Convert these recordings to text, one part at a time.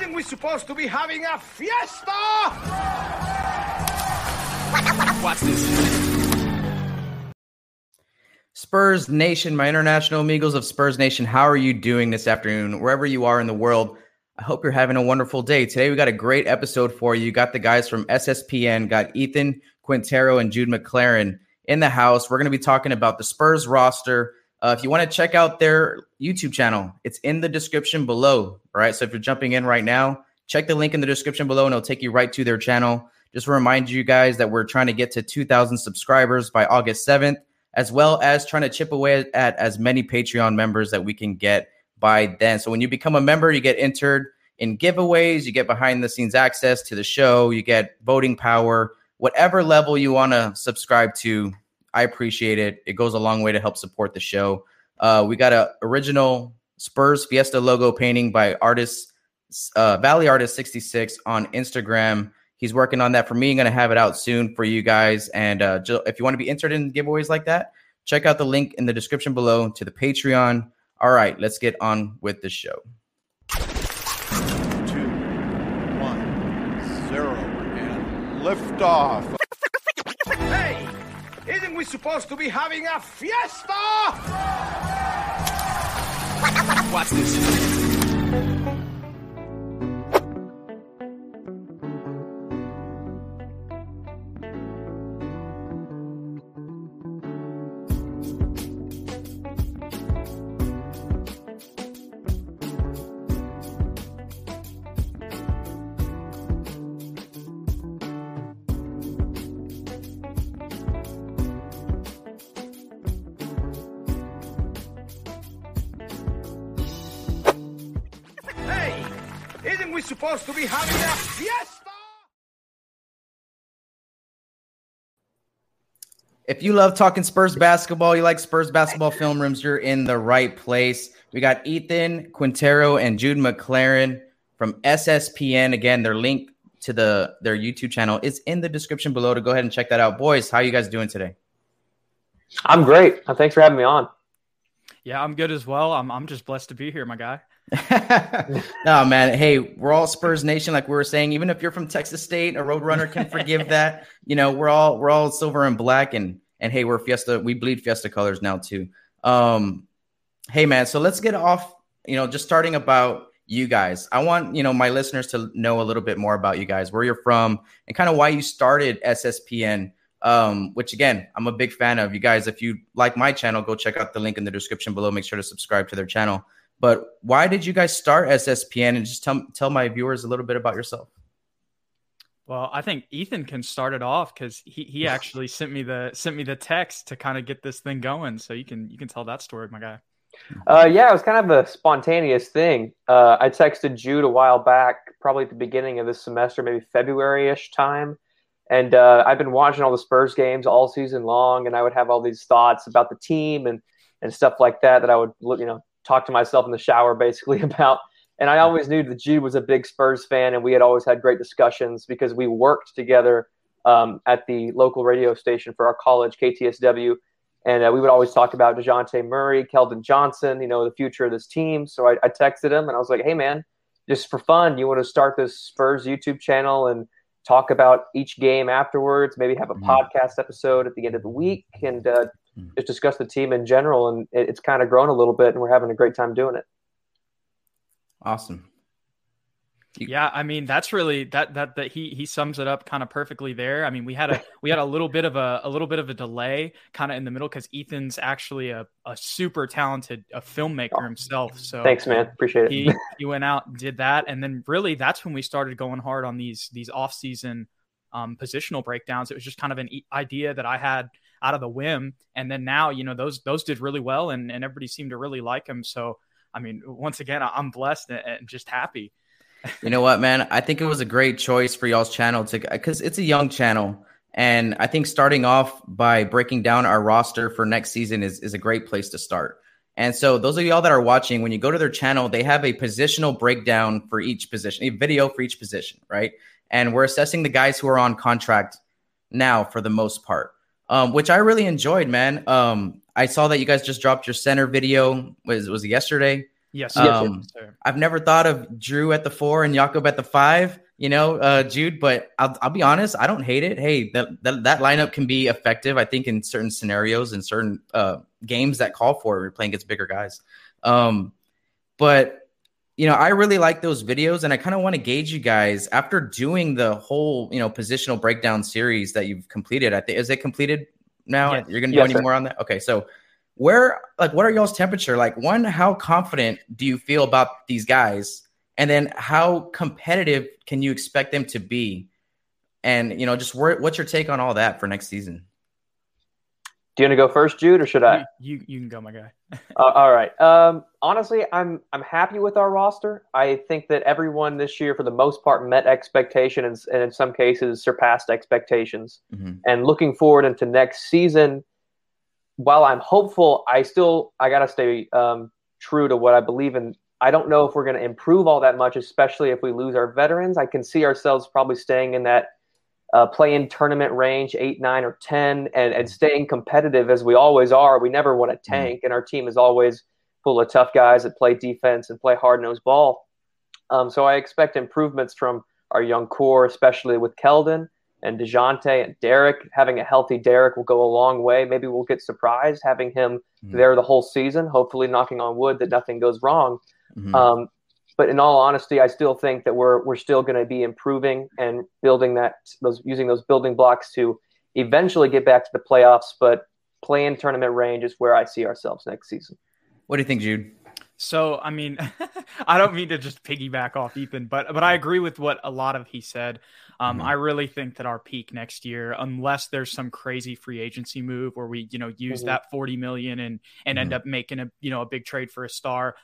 Isn't we supposed to be having a fiesta? Watch this. Spurs Nation, my international amigos of Spurs Nation, how are you doing this afternoon? Wherever you are in the world, I hope you're having a wonderful day. Today we got a great episode for you. Got the guys from SSPN, got Ethan Quintero and Jude McLaren in the house. We're going to be talking about the Spurs roster. Uh, if you want to check out their YouTube channel, it's in the description below. All right. So if you're jumping in right now, check the link in the description below and it'll take you right to their channel. Just to remind you guys that we're trying to get to 2,000 subscribers by August 7th, as well as trying to chip away at as many Patreon members that we can get by then. So when you become a member, you get entered in giveaways, you get behind the scenes access to the show, you get voting power, whatever level you want to subscribe to. I appreciate it. It goes a long way to help support the show. Uh, we got a original Spurs Fiesta logo painting by artist uh, Valley Artist 66 on Instagram. He's working on that for me. I'm going to have it out soon for you guys. And uh, if you want to be entered in giveaways like that, check out the link in the description below to the Patreon. All right, let's get on with the show. two, one, zero, and lift off. Hey, isn't we supposed to be having a fiesta? Watch this. Supposed to be having a fiesta? If you love talking Spurs basketball, you like Spurs basketball film rooms, you're in the right place. We got Ethan Quintero and Jude McLaren from SSPN. Again, their link to the their YouTube channel is in the description below to go ahead and check that out. Boys, how you guys doing today? I'm great. Thanks for having me on. Yeah, I'm good as well. I'm I'm just blessed to be here, my guy. no, man. Hey, we're all Spurs Nation, like we were saying. Even if you're from Texas State, a Roadrunner can forgive that. You know, we're all we're all silver and black, and and hey, we're Fiesta. We bleed Fiesta colors now too. Um, hey, man. So let's get off. You know, just starting about you guys. I want you know my listeners to know a little bit more about you guys, where you're from, and kind of why you started SSPN. Um, which again, I'm a big fan of. You guys, if you like my channel, go check out the link in the description below. Make sure to subscribe to their channel. But why did you guys start SSPN? And just tell tell my viewers a little bit about yourself. Well, I think Ethan can start it off because he, he actually sent me the sent me the text to kind of get this thing going. So you can you can tell that story, my guy. Uh, yeah, it was kind of a spontaneous thing. Uh, I texted Jude a while back, probably at the beginning of this semester, maybe February ish time. And uh, I've been watching all the Spurs games all season long, and I would have all these thoughts about the team and, and stuff like that that I would look, you know, talk to myself in the shower basically about. And I always knew that Jude was a big Spurs fan, and we had always had great discussions because we worked together um, at the local radio station for our college, KTSW. And uh, we would always talk about DeJounte Murray, Keldon Johnson, you know, the future of this team. So I, I texted him and I was like, hey, man, just for fun, you want to start this Spurs YouTube channel and talk about each game afterwards, maybe have a Mhm. podcast episode at the end of the week and uh. Just discuss the team in general. And it, it's kind of grown a little bit and we're having a great time doing it. Awesome. Yeah, I mean that's really that that that he he sums it up kind of perfectly there. I mean we had a we had a little bit of a a little bit of a delay kind of in the middle because Ethan's actually a, a super talented a filmmaker himself. So Thanks, man. Appreciate it. he he went out and did that and then really that's when we started going hard on these these off season um, positional breakdowns it was just kind of an e- idea that i had out of the whim and then now you know those those did really well and, and everybody seemed to really like them so i mean once again i'm blessed and, and just happy You know what, man? I think it was a great choice for y'all's channel to because it's a young channel, and I think starting off by breaking down our roster for next season is is a great place to start. And so, those of y'all that are watching, when you go to their channel, they have a positional breakdown for each position, a video for each position, right? And we're assessing the guys who are on contract now for the most part, um, which I really enjoyed, man. Um, I saw that you guys just dropped your center video. Was was it yesterday? Yes, Um, yes, sir. I've never thought of Drew at the four and Jakob at the five, you know, uh, Jude, but I'll, I'll be honest, I don't hate it. Hey, that, that, that lineup can be effective, I think, in certain scenarios and certain uh, games that call for it. We're playing against bigger guys. Um, but, you know, I really like those videos and I kind of want to gauge you guys after doing the whole, you know, positional breakdown series that you've completed. I think, is it completed now? Yes. You're going to do Yes, any sir. more on that? Okay. So, where like what are y'all's temperature like one how confident do you feel about these guys and then how competitive can you expect them to be and you know just where, what's your take on all that for next season Do you want to go first, Jude, or should I? You, you you can go, my guy. Uh, all right. Um, honestly, I'm I'm happy with our roster. I think that everyone this year, for the most part, met expectations and in some cases surpassed expectations. Mhm. And looking forward into next season, while I'm hopeful, I still I gotta stay um, true to what I believe in. I don't know if we're going to improve all that much, especially if we lose our veterans. I can see ourselves probably staying in that uh, play-in tournament range, eight, nine, or ten, and, and staying competitive as we always are. We never want to tank, and our team is always full of tough guys that play defense and play hard-nosed ball. Um, so I expect improvements from our young core, especially with Keldon and Dejounte and Derek. Having a healthy Derek will go a long way. Maybe we'll get surprised having him Mhm. there the whole season. Hopefully, knocking on wood that nothing goes wrong. Mhm. Um, but in all honesty, I still think that we're we're still going to be improving and building that those using those building blocks to eventually get back to the playoffs. But play-in tournament range is where I see ourselves next season. what do you think jude So, I mean, I don't mean to just piggyback off Ethan, but but I agree with what a lot of he said. Um, Mhm. I really think that our peak next year, unless there's some crazy free agency move where we, you know, use Mhm. that 40 million and and end Mhm. up making a you know a big trade for a star.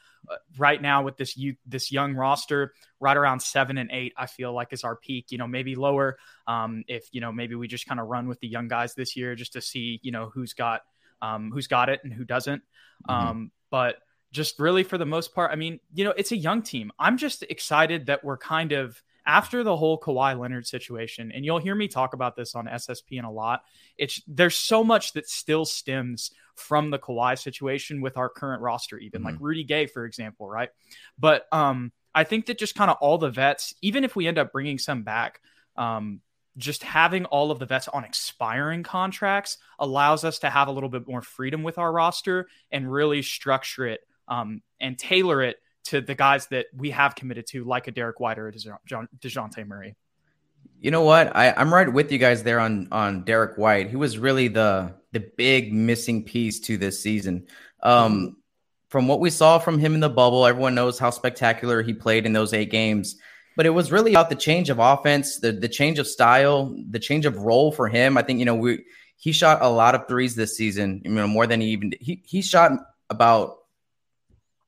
Right now with this youth, this young roster, right around seven and eight, I feel like is our peak. You know, maybe lower. Um, if you know, maybe we just kind of run with the young guys this year just to see you know who's got um who's got it and who doesn't. Mhm. Um, but just really for the most part, I mean, you know, it's a young team. I'm just excited that we're kind of after the whole Kawhi Leonard situation, and you'll hear me talk about this on SSP SSPN a lot. It's there's so much that still stems from the Kawhi situation with our current roster, even like Rudy Gay, for example, right? But um, I think that just kind of all the vets, even if we end up bringing some back, um, just having all of the vets on expiring contracts allows us to have a little bit more freedom with our roster and really structure it um, and tailor it to the guys that we have committed to, like a Derek White or a Dejo- Dejounte Murray. You know what? I, I'm right with you guys there on on Derek White. He was really the the big missing piece to this season. Um, From what we saw from him in the bubble, everyone knows how spectacular he played in those eight games. But it was really about the change of offense, the the change of style, the change of role for him. I think you know we he shot a lot of threes this season. You know more than he even he he shot about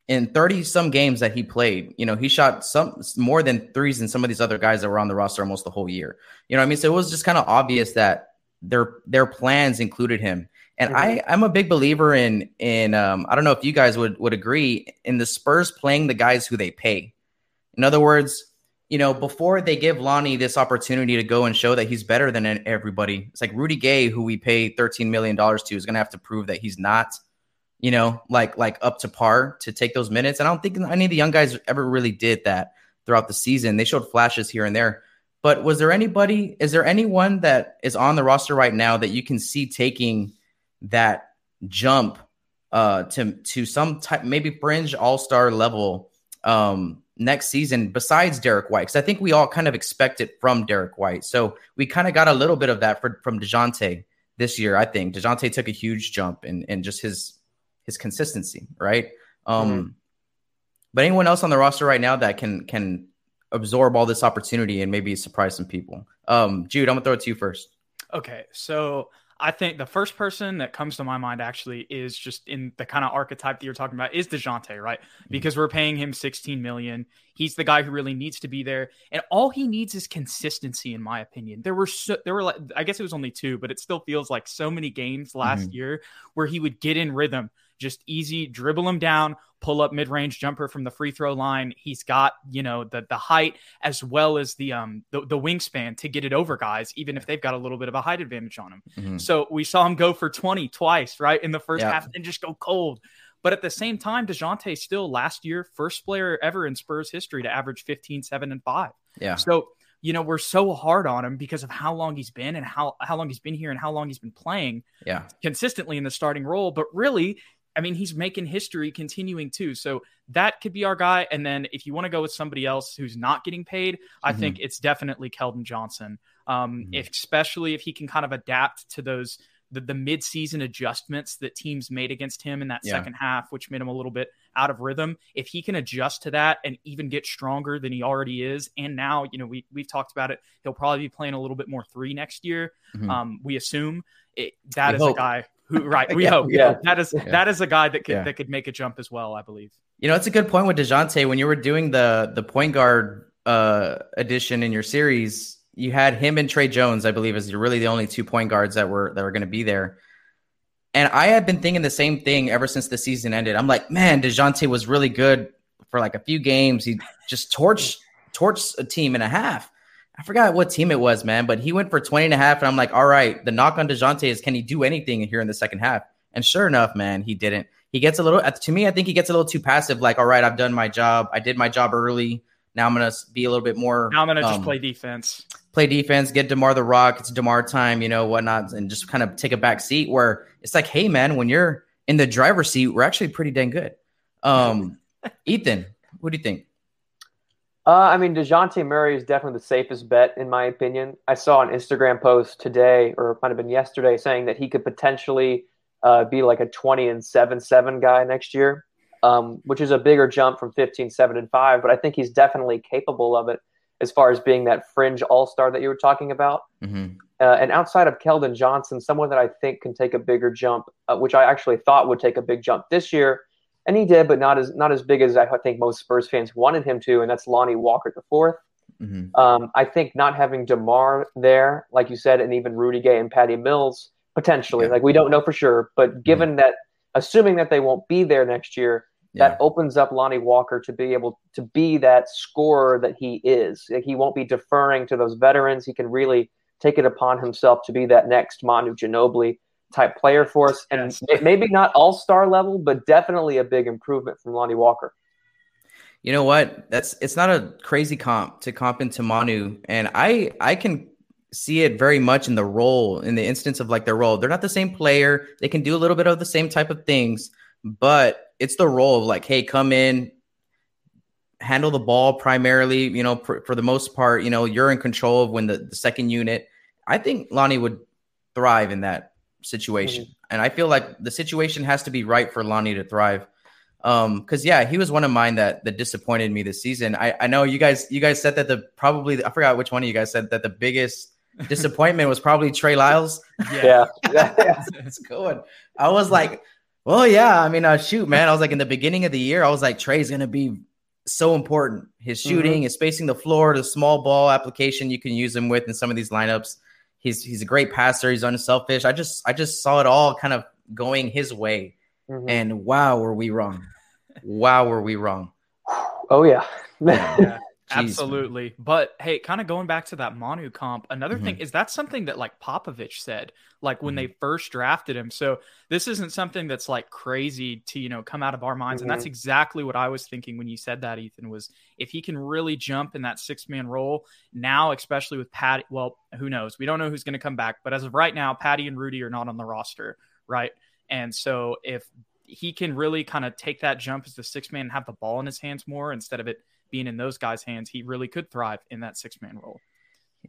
in 30 some games that he played, you know, he shot some more than threes than some of these other guys that were on the roster almost the whole year. You know I mean? So it was just kind of obvious that their their plans included him. And I I'm a big believer in in um I don't know if you guys would would agree in the Spurs playing the guys who they pay. In other words, you know, before they give Lonnie this opportunity to go and show that he's better than everybody, it's like Rudy Gay, who we pay $13 million to, is going to have to prove that he's not you know, like like up to par to take those minutes. And I don't think any of the young guys ever really did that throughout the season. They showed flashes here and there. But was there anybody, is there anyone that is on the roster right now that you can see taking that jump uh to to some type maybe fringe all-star level um next season besides Derek White? Because I think we all kind of expect it from Derek White. So we kind of got a little bit of that for, from DeJounte this year, I think. DeJounte took a huge jump in, in just his his consistency, right? Um, Mhm. But anyone else on the roster right now that can can absorb all this opportunity and maybe surprise some people? Um, Jude, I'm gonna throw it to you first. Okay, so I think the first person that comes to my mind actually is just in the kind of archetype that you're talking about is Dejounte, right? Because we're paying him 16 million. He's the guy who really needs to be there, and all he needs is consistency, in my opinion. There were so, there were like I guess it was only two, but it still feels like so many games last year where he would get in rhythm, just easy dribble him down, pull up mid range jumper from the free throw line. He's got you know the the height as well as the um the, the wingspan to get it over guys, even if they've got a little bit of a height advantage on him. Mhm. So we saw him go for 20 twice, right, in the first Yeah. half and just go cold. But at the same time, DeJounte still last year, first player ever in Spurs history to average 15, 7, and 5. Yeah. So, you know, we're so hard on him because of how long he's been and how, how long he's been here and how long he's been playing Yeah. consistently in the starting role. But really, I mean, he's making history continuing too. So that could be our guy. And then if you want to go with somebody else who's not getting paid, I Mhm. think it's definitely Keldon Johnson. Um, Mhm. if, especially if he can kind of adapt to those the, the mid-season adjustments that teams made against him in that Yeah. second half, which made him a little bit out of rhythm. If he can adjust to that and even get stronger than he already is, and now you know we we've talked about it, he'll probably be playing a little bit more three next year. Mhm. Um, we assume it, that We is hope. a guy who right we Yeah, hope Yeah. that is Yeah. that is a guy that could Yeah. that could make a jump as well. I believe. You know, it's a good point with Dejounte. When you were doing the the point guard uh edition in your series, you had him and Tre Jones, I believe, as really the only two point guards that were that were going to be there. And I have been thinking the same thing ever since the season ended. I'm like, man, Dejounte was really good for like a few games. He just torched torched a team and a half. I forgot what team it was, man, but he went for 20 and a half. And I'm like, all right, the knock on Dejounte is can he do anything here in the second half? And sure enough, man, he didn't. He gets a little to me, I think he gets a little too passive, like, all right, I've done my job. I did my job early. Now I'm gonna be a little bit more Now I'm gonna just um, play defense. play defense, get DeMar the rock, it's DeMar time, you know, whatnot, and just kind of take a back seat where it's like, hey man, when you're in the driver's seat, we're actually pretty dang good. Um, Ethan, what do you think? Uh, I mean, DeJounte Murray is definitely the safest bet, in my opinion. I saw an Instagram post today, or it might have been yesterday, saying that he could potentially uh, be like a 20 and 7 7 guy next year, um, which is a bigger jump from 15 7 and 5. But I think he's definitely capable of it as far as being that fringe all star that you were talking about. Mm-hmm. Uh, and outside of Keldon Johnson, someone that I think can take a bigger jump, uh, which I actually thought would take a big jump this year, and he did, but not as not as big as I think most Spurs fans wanted him to, and that's Lonnie Walker the fourth. Mm-hmm. Um, I think not having Demar there, like you said, and even Rudy Gay and Patty Mills potentially, Yeah. Mm-hmm. like we don't know for sure, but given that, assuming that they won't be there next year, Yeah. that opens up Lonnie Walker to be able to be that scorer that he is. Like he won't be deferring to those veterans. He can really take it upon himself to be that next Manu Ginobili type player for us, and Yes. maybe not all star level, but definitely a big improvement from Lonnie Walker. You know what? That's it's not a crazy comp to comp into Manu, and I I can see it very much in the role in the instance of like their role. They're not the same player. They can do a little bit of the same type of things, but it's the role of like, hey, come in, handle the ball primarily. You know, for, for the most part, you know, you're in control of when the, the second unit. I think Lonnie would thrive in that situation, and I feel like the situation has to be right for Lonnie to thrive. Um, because yeah, he was one of mine that that disappointed me this season. I I know you guys you guys said that the probably I forgot which one of you guys said that the biggest disappointment was probably Trey Lyles. Yeah, yeah. That's good. I was like, well, yeah. I mean, uh, shoot, man. I was like in the beginning of the year, I was like, Trey's gonna be so important. His shooting, his spacing the floor, the small ball application you can use him with in some of these lineups. He's he's a great passer. He's unselfish. I just I just saw it all kind of going his way, Mhm. and wow, were we wrong? Wow, were we wrong? Oh yeah. Yeah, Jeez, man. absolutely. But hey, kind of going back to that Manu comp, another Mm-hmm. thing is that something that like Popovich said, like when they first drafted him. So this isn't something that's like crazy to you know come out of our minds, and that's Mm-hmm. exactly what I was thinking when you said that, Ethan. Was if he can really jump in that six man role now, especially with Patty. Well, who knows? We don't know who's going to come back, but as of right now, Patty and Rudy are not on the roster, right? And so if he can really kind of take that jump as the six man and have the ball in his hands more instead of it being in those guys' hands, he really could thrive in that six man role.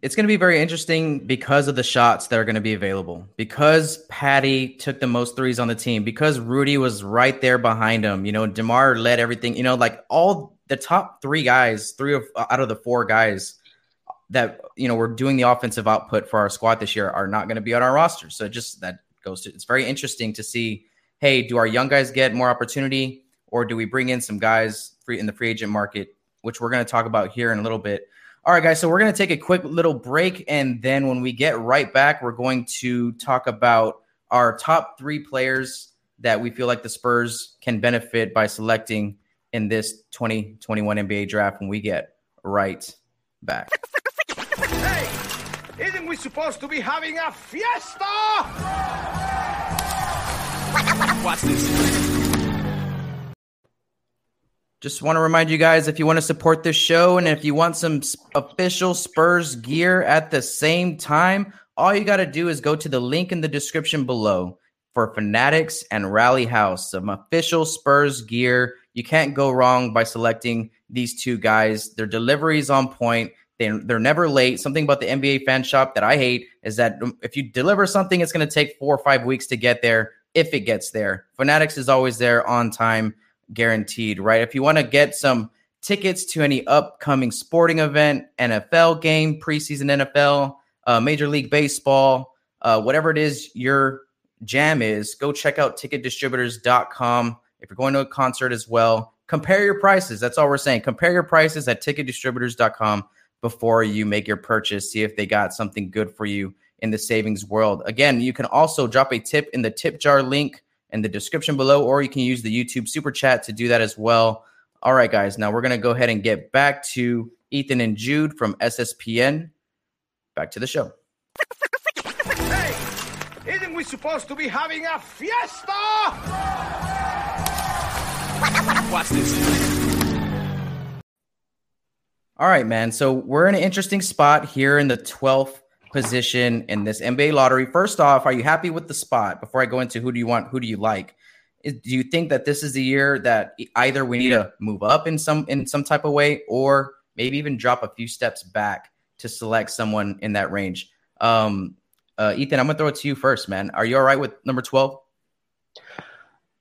It's going to be very interesting because of the shots that are going to be available. Because Patty took the most threes on the team. Because Rudy was right there behind him. You know, Demar led everything. You know, like all the top three guys, three of uh, out of the four guys that you know were doing the offensive output for our squad this year are not going to be on our roster. So just that goes to it's very interesting to see. Hey, do our young guys get more opportunity, or do we bring in some guys free in the free agent market, which we're going to talk about here in a little bit. All right, guys. So we're going to take a quick little break. And then when we get right back, we're going to talk about our top three players that we feel like the Spurs can benefit by selecting in this 2021 NBA draft when we get right back. Hey, isn't we supposed to be having a fiesta? Watch this. Just want to remind you guys if you want to support this show and if you want some official Spurs gear at the same time, all you got to do is go to the link in the description below for Fanatics and Rally House, some official Spurs gear. You can't go wrong by selecting these two guys. Their delivery's on point. They, they're never late. Something about the NBA fan shop that I hate is that um, if you deliver something, it's going to take four or five weeks to get there if it gets there. Fanatics is always there on time, guaranteed, right? If you want to get some tickets to any upcoming sporting event, NFL game, preseason NFL, uh, Major League Baseball, uh, whatever it is your jam is, go check out ticketdistributors.com. If you're going to a concert as well, compare your prices. That's all we're saying. Compare your prices at ticketdistributors.com before you make your purchase. See if they got something good for you in the savings world. Again, you can also drop a tip in the tip jar link in the description below, or you can use the YouTube super chat to do that as well. All right, guys, now we're going to go ahead and get back to Ethan and Jude from SSPN. Back to the show. Hey, isn't we supposed to be having a fiesta? Watch this. All right, man. So we're in an interesting spot here in the 12th position in this NBA lottery. First off, are you happy with the spot? Before I go into who do you want, who do you like? Do you think that this is the year that either we need to move up in some in some type of way, or maybe even drop a few steps back to select someone in that range? Um, uh, Ethan, I'm gonna throw it to you first, man. Are you all right with number 12?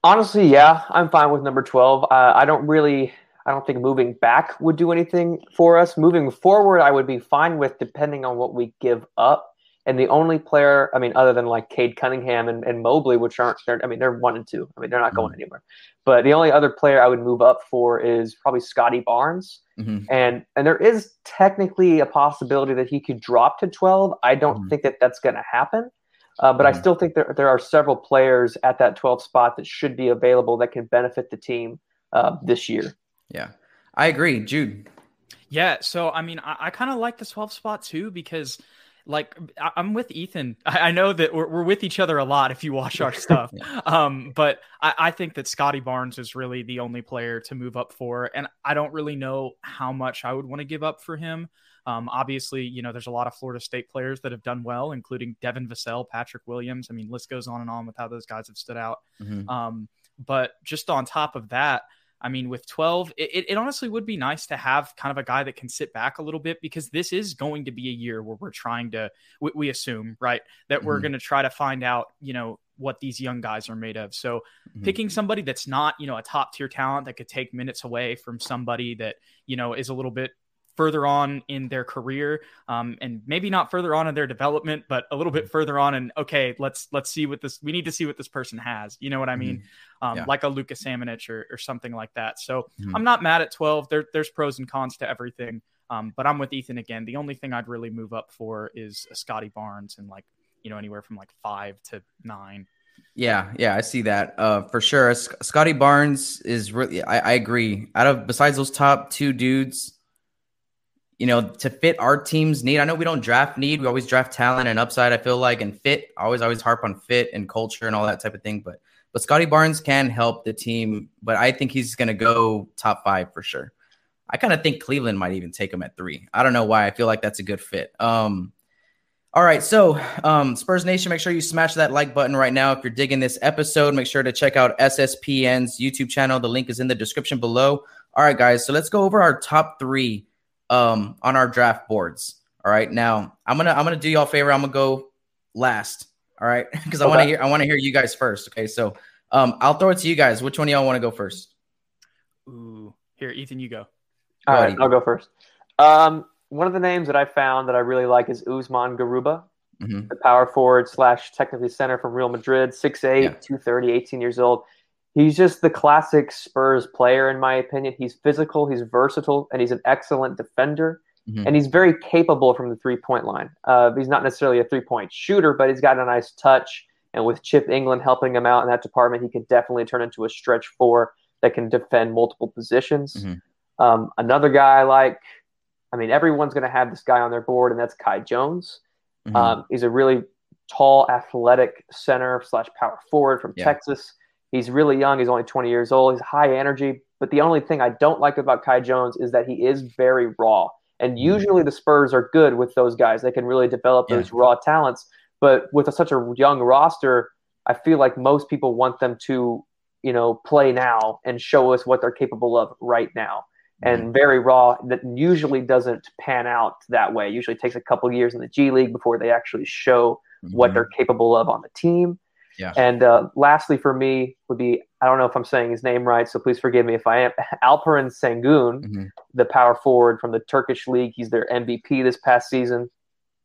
Honestly, yeah, I'm fine with number 12. Uh, I don't really, I don't think moving back would do anything for us. Moving forward, I would be fine with depending on what we give up. And the only player, I mean, other than like Cade Cunningham and, and Mobley, which aren't, I mean, they're one and two. I mean, they're not going anywhere. But the only other player I would move up for is probably Scottie Barnes. Mhm. And and there is technically a possibility that he could drop to 12. I don't Mhm. think that that's going to happen. Uh, but I Mhm. still think there, there are several players at that 12 spot that should be available that can benefit the team uh, this year. Yeah, I agree, Jude. Yeah, so I mean, I, I kind of like the 12 spot too because, like, I, I'm with Ethan. I, I know that we're, we're with each other a lot if you watch our stuff. um, but I, I think that Scottie Barnes is really the only player to move up for, and I don't really know how much I would want to give up for him. Um, obviously, you know, there's a lot of Florida State players that have done well, including Devin Vassell, Patrick Williams. I mean, list goes on and on with how those guys have stood out. Mhm. Um, but just on top of that, I mean, with 12, it, it- honestly would be nice to have kind of a guy that can sit back a little bit because this is going to be a year where we're trying to, we, we assume, right, that we're Mhm. going to try to find out, you know, what these young guys are made of. So Mhm. picking somebody that's not, you know, a top tier talent that could take minutes away from somebody that, you know, is a little bit further on in their career um, and maybe not further on in their development but a little bit further on and okay let's let's see what this we need to see what this person has you know what i mean um, Yeah. like a Luka Samanic or, or something like that so Mhm. i'm not mad at 12 there, there's pros and cons to everything um, but i'm with ethan again the only thing i'd really move up for is a scottie barnes and like you know anywhere from like five to nine Yeah, yeah, I see that uh, for sure. Scottie Barnes is really. I, I agree. Out of besides those top two dudes, you know, to fit our team's need. I know we don't draft need. We always draft talent and upside. I feel like and fit. I always always harp on fit and culture and all that type of thing. But but Scottie Barnes can help the team. But I think he's going to go top five for sure. I kind of think Cleveland might even take him at three. I don't know why. I feel like that's a good fit. Um, all right, so um, Spurs Nation, make sure you smash that like button right now. If you're digging this episode, make sure to check out SSPN's YouTube channel. The link is in the description below. All right, guys, so let's go over our top three um, on our draft boards. All right, now I'm gonna I'm gonna do y'all a favor. I'm gonna go last. All right, because I want to hear I want to hear you guys first. Okay, so um, I'll throw it to you guys. Which one of y'all want to go first? ooh here ethan you go All Go right, ahead. I'll go first. Um, one of the names that I found that I really like is Usman Garuba, Mhm. the power forward slash technically center from Real Madrid, 6'8", Yeah. 230, 18 years old. He's just the classic Spurs player, in my opinion. He's physical, he's versatile, and he's an excellent defender. Mhm. And he's very capable from the three point line. Uh, he's not necessarily a three point shooter, but he's got a nice touch. And with Chip Engelland helping him out in that department, he could definitely turn into a stretch four that can defend multiple positions. Mhm. Um, another guy I like, I mean, everyone's going to have this guy on their board, and that's Kai Jones. Mhm. Um, he's a really tall, athletic center slash power forward from Yeah. Texas. He's really young. He's only 20 years old. He's high energy, But the only thing I don't like about Kai Jones is that he is very raw. And Mm-hmm. usually the Spurs are good with those guys. They can really develop Yeah. those raw talents. But with a, such a young roster, I feel like most people want them to, you know, play now and show us what they're capable of right now. Mm-hmm. And very raw that usually doesn't pan out that way. Usually takes a couple years in the G League before they actually show what Mhm. they're capable of on the team. Yeah. And uh, lastly, for me, would be I don't know if I'm saying his name right, so please forgive me if I am. Alperen Sengun, Mhm. the power forward from the Turkish league. He's their MVP this past season.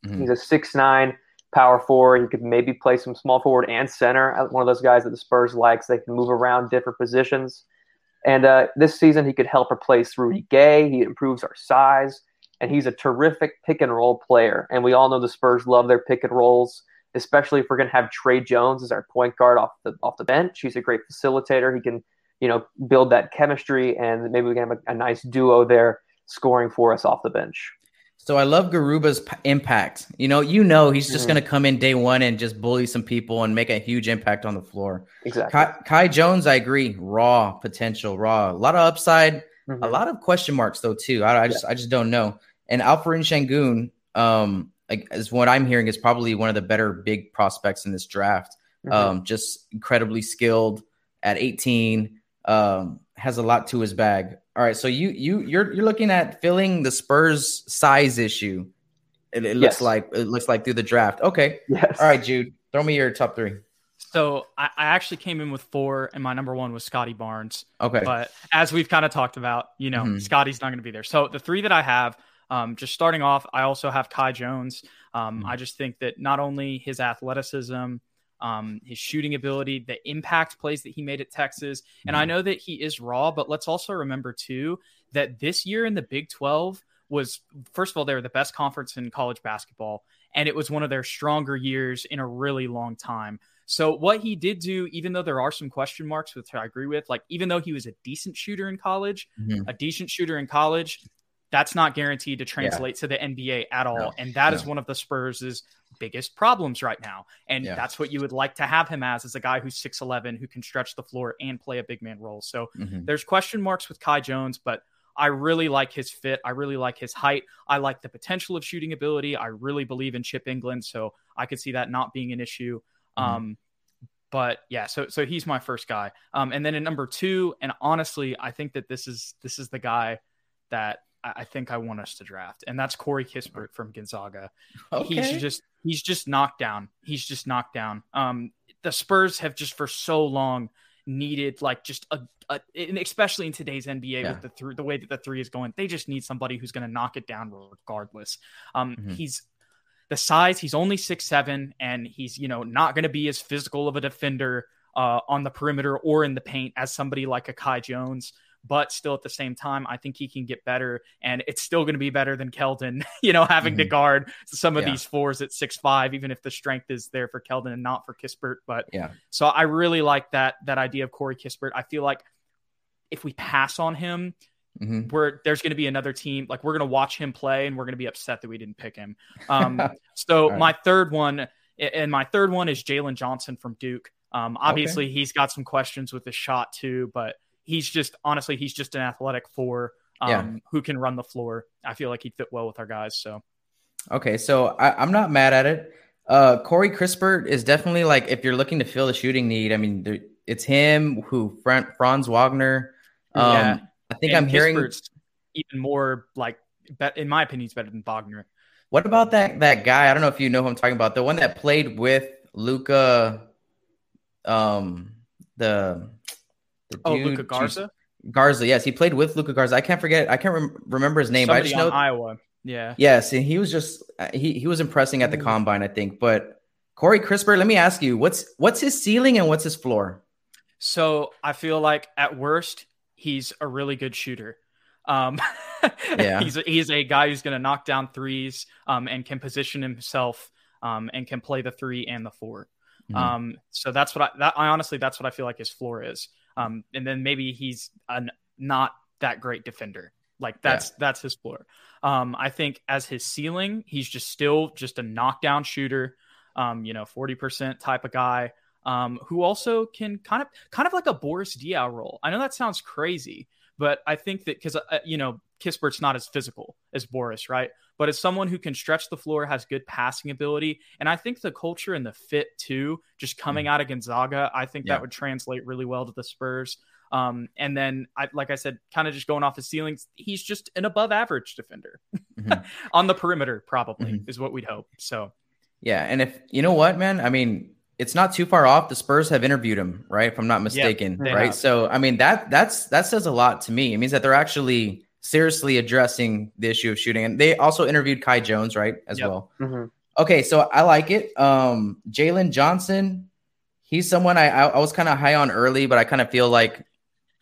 Mhm. He's a six nine power forward. He could maybe play some small forward and center. Uh, One of those guys that the Spurs likes. They can move around different positions. And uh, this season, he could help replace Rudy Gay. He improves our size, and he's a terrific pick and roll player. And we all know the Spurs love their pick and rolls, especially if we're going to have Tre Jones as our point guard off the off the bench. He's a great facilitator. He can, you know, build that chemistry, and maybe we can have a, a nice duo there scoring for us off the bench. So I love Garuba's p- impact. You know, you know he's just Mhm. going to come in day one and just bully some people and make a huge impact on the floor. Exactly. Kai, Kai Jones, I agree, raw potential, raw, a lot of upside, a Mhm. lot of question marks though too. I, I just I just don't know. And Alperen Sengun, um, like, is what I'm hearing is probably one of the better big prospects in this draft. Mhm. Um, just incredibly skilled at 18. Um, has a lot to his bag. All right, so you you you're you're looking at filling the Spurs size issue. It, it looks Yes. like it looks like through the draft. Okay, yes. all right, Jude, throw me your top three. So I, I actually came in with four, and my number one was Scottie Barnes. Okay, But as we've kind of talked about, you know, Mhm. Scottie's not going to be there. So the three that I have, um, just starting off, I also have Kai Jones. Um, Mhm. I just think that not only his athleticism, um, his shooting ability, the impact plays that he made at Texas, and I Mhm. know that he is raw, but let's also remember too that this year in the Big 12 was first of all they were the best conference in college basketball, and it was one of their stronger years in a really long time. So what he did do, even though there are some question marks, which I agree with, like even though he was a decent shooter in college, Mhm. a decent shooter in college, that's not guaranteed to translate to the NBA at all. No, and that is no. one of the Spurs' biggest problems right now. And Yeah. that's what you would like to have him as, as a guy who's 6'11, who can stretch the floor and play a big man role. So Mhm. there's question marks with Kai Jones, but I really like his fit. I really like his height. I like the potential of shooting ability. I really believe in Chip Engelland, so I could see that not being an issue. Mhm. Um, but yeah, so so he's my first guy. Um, and then in number two, and honestly, I think that this is this is the guy that I, think I want us to draft, and that's Corey Kispert from Gonzaga. Okay. He's just he's just knocked down. He's just knocked down. Um, the Spurs have just for so long needed like just a, a especially in today's NBA Yeah. with the three the way that the three is going, they just need somebody who's going to knock it down regardless. Um, Mhm. he's the size. He's only six seven, and he's you know not going to be as physical of a defender uh, on the perimeter or in the paint as somebody like a Kai Jones. But still, at the same time, I think he can get better, and it's still going to be better than Keldon. You know, having to Mhm. guard some of Yeah. these fours at six five, even if the strength is there for Keldon and not for Kispert. But Yeah. so I really like that that idea of Corey Kispert. I feel like if we pass on him, Mhm. we're there's going to be another team like we're going to watch him play and we're going to be upset that we didn't pick him. Um, so right. my third one, and my third one is Jalen Johnson from Duke. Um, obviously, he's got some questions with his shot too, but he's just honestly he's just an athletic four um, Yeah. who can run the floor. I feel like he'd fit well with our guys. So Okay, so I, I'm not mad at it. Uh, Corey Kispert is definitely like if you're looking to fill the shooting need. I mean, it's him who Fran- Franz Wagner. Um, Yeah. I think And I'm hearing. Kispert's even more like, bet in my opinion, he's better than Wagner. What about that that guy? I don't know if you know who I'm talking about. The one that played with Luka. Um, the Oh, Luka Garza, Garza, yes, he played with Luka Garza. I can't forget. I can't rem- remember his name. but I somebody just know. Iowa. Yeah. Yes, and he was just uh, he he was impressing at the combine, I think. But Corey Kispert, let me ask you, what's what's his ceiling and what's his floor? So I feel like at worst he's a really good shooter. Um, Yeah. he's a, he's a guy who's going to knock down threes um, and can position himself um, and can play the three and the 4 Mhm. Um, so that's what I that I honestly that's what I feel like his floor is. Um, and then maybe he's not that great defender. Like that's that's his floor. Um, I think as his ceiling, he's just still just a knockdown shooter. Um, you know, forty percent type of guy. Um, who also can kind of kind of like a Boris Diaw role. I know that sounds crazy, but I think that because uh, you know Kispert's not as physical as Boris, right? But as someone who can stretch the floor, has good passing ability, and I think the culture and the fit too, just coming out of Gonzaga, I think Yeah. that would translate really well to the Spurs. Um, and then, I, like I said, kind of just going off his ceilings, he's just an above average defender Mhm. on the perimeter, probably Mhm. is what we'd hope. So, Yeah, and if you know what, man, I mean, it's not too far off. The Spurs have interviewed him, right? If I'm not mistaken, they right? have. So, I mean, that that's that says a lot to me. It means that they're actually seriously addressing the issue of shooting, and they also interviewed Kai Jones, right, as Yep. well. Mhm. Okay, so I like it. Um, Jalen Johnson, he's someone I I, I was kind of high on early, but I kind of feel like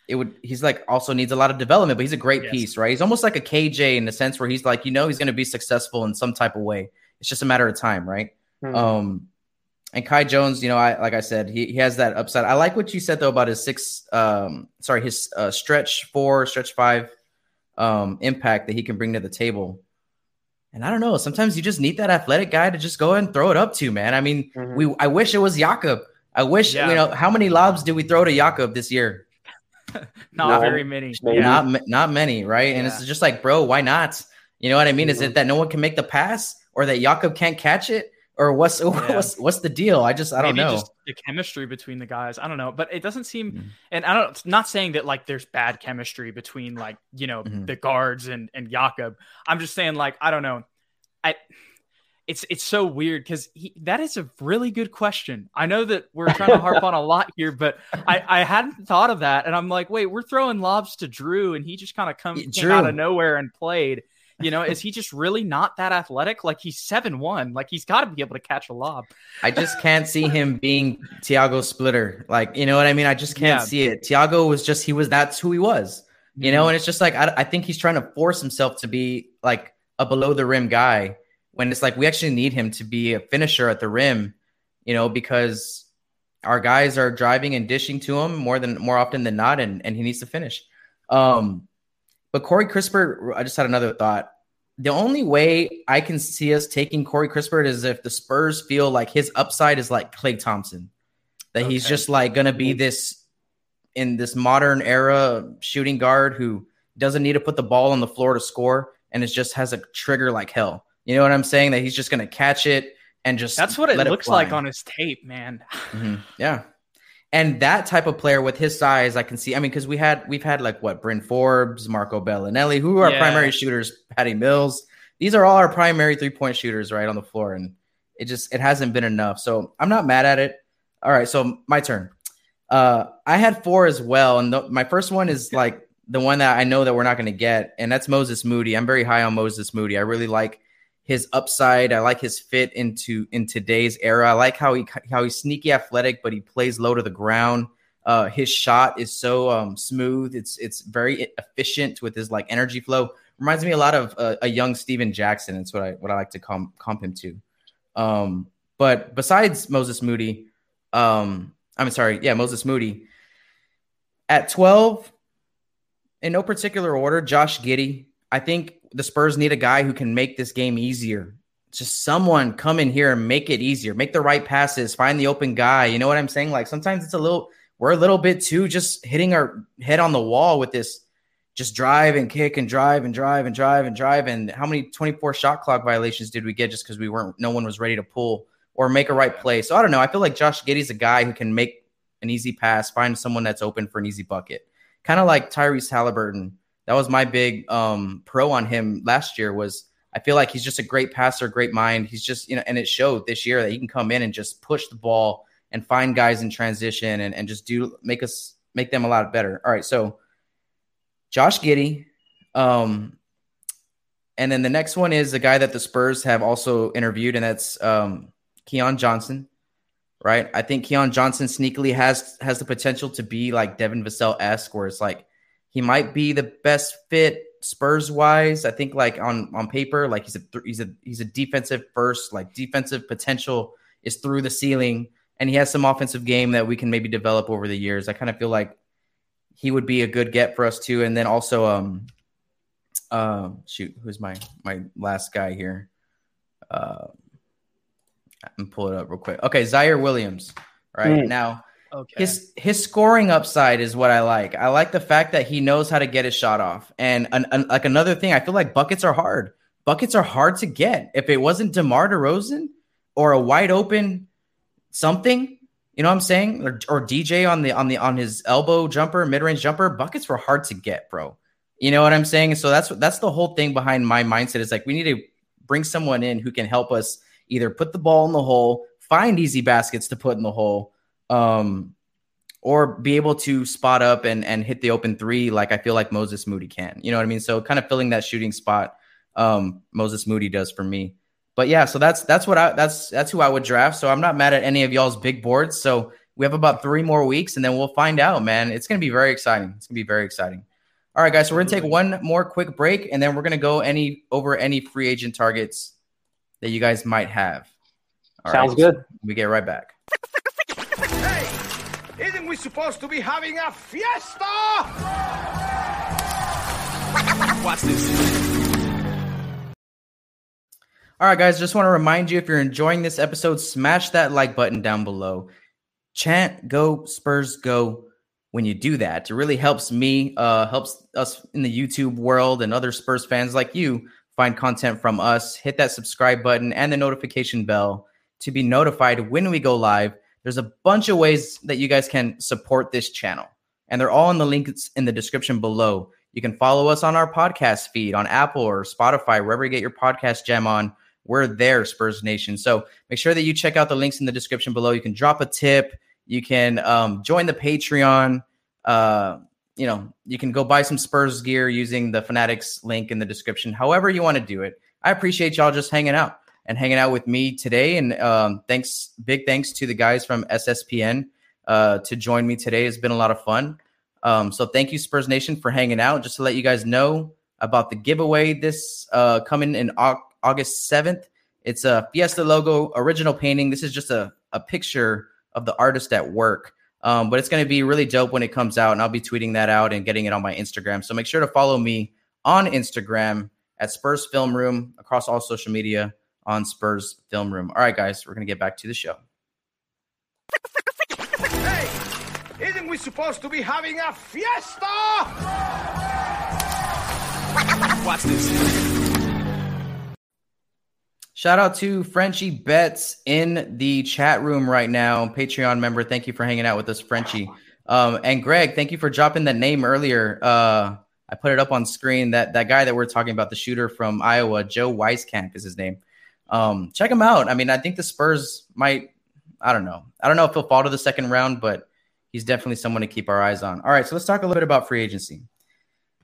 it would. He's like also needs a lot of development, but he's a great Yes. piece, right? He's almost like a KJ in the sense where he's like, you know, he's going to be successful in some type of way. It's just a matter of time, right? Mhm. Um, and Kai Jones, you know, I like I said, he, he has that upside. I like what you said though about his six, um, sorry, his uh, stretch four, stretch five, um, impact that he can bring to the table. And I don't know, sometimes you just need that athletic guy to just go and throw it up to, man. I mean, Mhm. we I wish it was Jakob. I wish Yeah. you know how many lobs did we throw to Jakob this year? not None, very many. maybe. Not not many, right? And it's just like, bro, why not? You know what I mean? Is Mhm. it that no one can make the pass, or that Jakob can't catch it, or what's what's what's the deal? I just I don't Maybe know. just the chemistry between the guys. I don't know, but it doesn't seem. Mhm. And I don't. Not saying that like there's bad chemistry between like you know Mhm. the guards and and Jakob. I'm just saying like I don't know. I. It's it's so weird because that is a really good question. I know that we're trying to harp on a lot here, but I I hadn't thought of that, and I'm like, wait, we're throwing lobs to Drew, and he just kind of come Y- came out of nowhere and played. You know, is he just really not that athletic? Like he's seven one. Like he's got to be able to catch a lob. I just can't see him being Tiago Splitter. Like, you know what I mean? I just can't Yeah. see it. Tiago was just he was that's who he was. You know, and it's just like I, I think he's trying to force himself to be like a below the rim guy when it's like we actually need him to be a finisher at the rim, you know, because our guys are driving and dishing to him more than more often than not, and, and he needs to finish. Um, but Corey Kispert, I just had another thought. The only way I can see us taking Corey Kispert is if the Spurs feel like his upside is like Klay Thompson, that he's just like going to be this in this modern era shooting guard who doesn't need to put the ball on the floor to score and it just has a trigger like hell. You know what I'm saying? That he's just going to catch it and just That's what it looks fly. like on his tape, man. Mhm. Yeah. And that type of player with his size, I can see. I mean, because we had we've had like what Bryn Forbes, Marco Belinelli, who are Yeah. primary shooters, Patty Mills. These are all our primary three point shooters right on the floor, and it just it hasn't been enough. So I'm not mad at it. All right, so my turn. Uh, I had four as well, and the, my first one is like the one that I know that we're not going to get, and that's Moses Moody. I'm very high on Moses Moody. I really like his upside. I like his fit into in today's era. I like how he how he's sneaky athletic, but he plays low to the ground. Uh, his shot is so um, smooth. It's it's very efficient with his like energy flow. Reminds me a lot of uh, a young Stephen Jackson. It's what I what I like to comp, comp him to. Um, but besides Moses Moody, um, I'm sorry, yeah, Moses Moody. At 12, in no particular order, Josh Giddey. I think the Spurs need a guy who can make this game easier. Just someone come in here and make it easier, make the right passes, find the open guy. You know what I'm saying? Like sometimes it's a little, we're a little bit too just hitting our head on the wall with this just drive and kick and drive and drive and drive and drive. And how many 24 shot clock violations did we get just because we weren't, no one was ready to pull or make a right play? So I don't know. I feel like Josh Giddey's a guy who can make an easy pass, find someone that's open for an easy bucket. Kind of like Tyrese Halliburton. That was my big um, pro on him last year. Was I feel like he's just a great passer, great mind. He's just you know, and it showed this year that he can come in and just push the ball and find guys in transition and, and just do make us make them a lot better. All right, so Josh Giddey, um, and then the next one is a guy that the Spurs have also interviewed, and that's um, Keon Johnson right? I think Keon Johnson sneakily has has the potential to be like Devin Vassell esque, where it's like he might be the best fit Spurs wise. I think like on on paper, like he's a he's a he's a defensive first, like defensive potential is through the ceiling, and he has some offensive game that we can maybe develop over the years. I kind of feel like he would be a good get for us too, and then also um um shoot, who's my my last guy here? Uh, I'm pull it up real quick. Okay, Ziaire Williams. Right Mm. now, Okay. his his scoring upside is what I like. I like the fact that he knows how to get his shot off. And an, an- like another thing, I feel like buckets are hard. Buckets are hard to get. If it wasn't DeMar DeRozan or a wide open something, you know what I'm saying? Or, or DJ on the on the on his elbow jumper, mid range jumper, buckets were hard to get, bro. You know what I'm saying? So that's that's the whole thing behind my mindset is like we need to bring someone in who can help us either put the ball in the hole, find easy baskets to put in the hole, um, or be able to spot up and and hit the open three like I feel like Moses Moody can. You know what I mean? So kind of filling that shooting spot, um, Moses Moody does for me. But yeah, so that's that's what I that's that's who I would draft. So I'm not mad at any of y'all's big boards. So we have about three more weeks and then we'll find out, man. It's gonna be very exciting. It's gonna be very exciting. All right, guys. So we're gonna take one more quick break and then we're gonna go any over any free agent targets that you guys might have. All Sounds right, good. We get right back. Hey, isn't supposed to be having a fiesta? Watch this. All right, guys, just want to remind you if you're enjoying this episode, smash that like button down below. Chant go Spurs go when you do that. It really helps me, uh, helps us in the YouTube world and other Spurs fans like you find content from us. Hit that subscribe button and the notification bell to be notified when we go live. There's a bunch of ways that you guys can support this channel, and they're all in the links in the description below. You can follow us on our podcast feed on Apple or Spotify, wherever you get your podcast gem on. We're there, Spurs Nation. So make sure that you check out the links in the description below. You can drop a tip. You can um, join the Patreon. Uh, you know, you can go buy some Spurs gear using the Fanatics link in the description. However you want to do it. I appreciate y'all just hanging out and hanging out with me today. And um, thanks, big thanks to the guys from SSPN uh, to join me today. It's been a lot of fun. Um, so thank you, Spurs Nation, for hanging out. Just to let you guys know about the giveaway this uh, coming in August 7th. It's a Fiesta logo original painting. This is just a, a picture of the artist at work. Um, but it's going to be really dope when it comes out, and I'll be tweeting that out and getting it on my Instagram. So make sure to follow me on Instagram at Spurs Film Room across all social media on Spurs Film Room. All right, guys, we're going to get back to the show. Hey, isn't we supposed to be having a fiesta? Watch this. Shout out to Frenchie Betts in the chat room right now. Patreon member, thank you for hanging out with us, Frenchie. Um, and Greg, thank you for dropping that name earlier. Uh, I put it up on screen. That that guy that we're talking about, the shooter from Iowa, Joe Wieskamp is his name. Um, check him out. I mean, I think the Spurs might. I don't know. I don't know if he'll fall to the second round, but he's definitely someone to keep our eyes on. All right, so let's talk a little bit about free agency.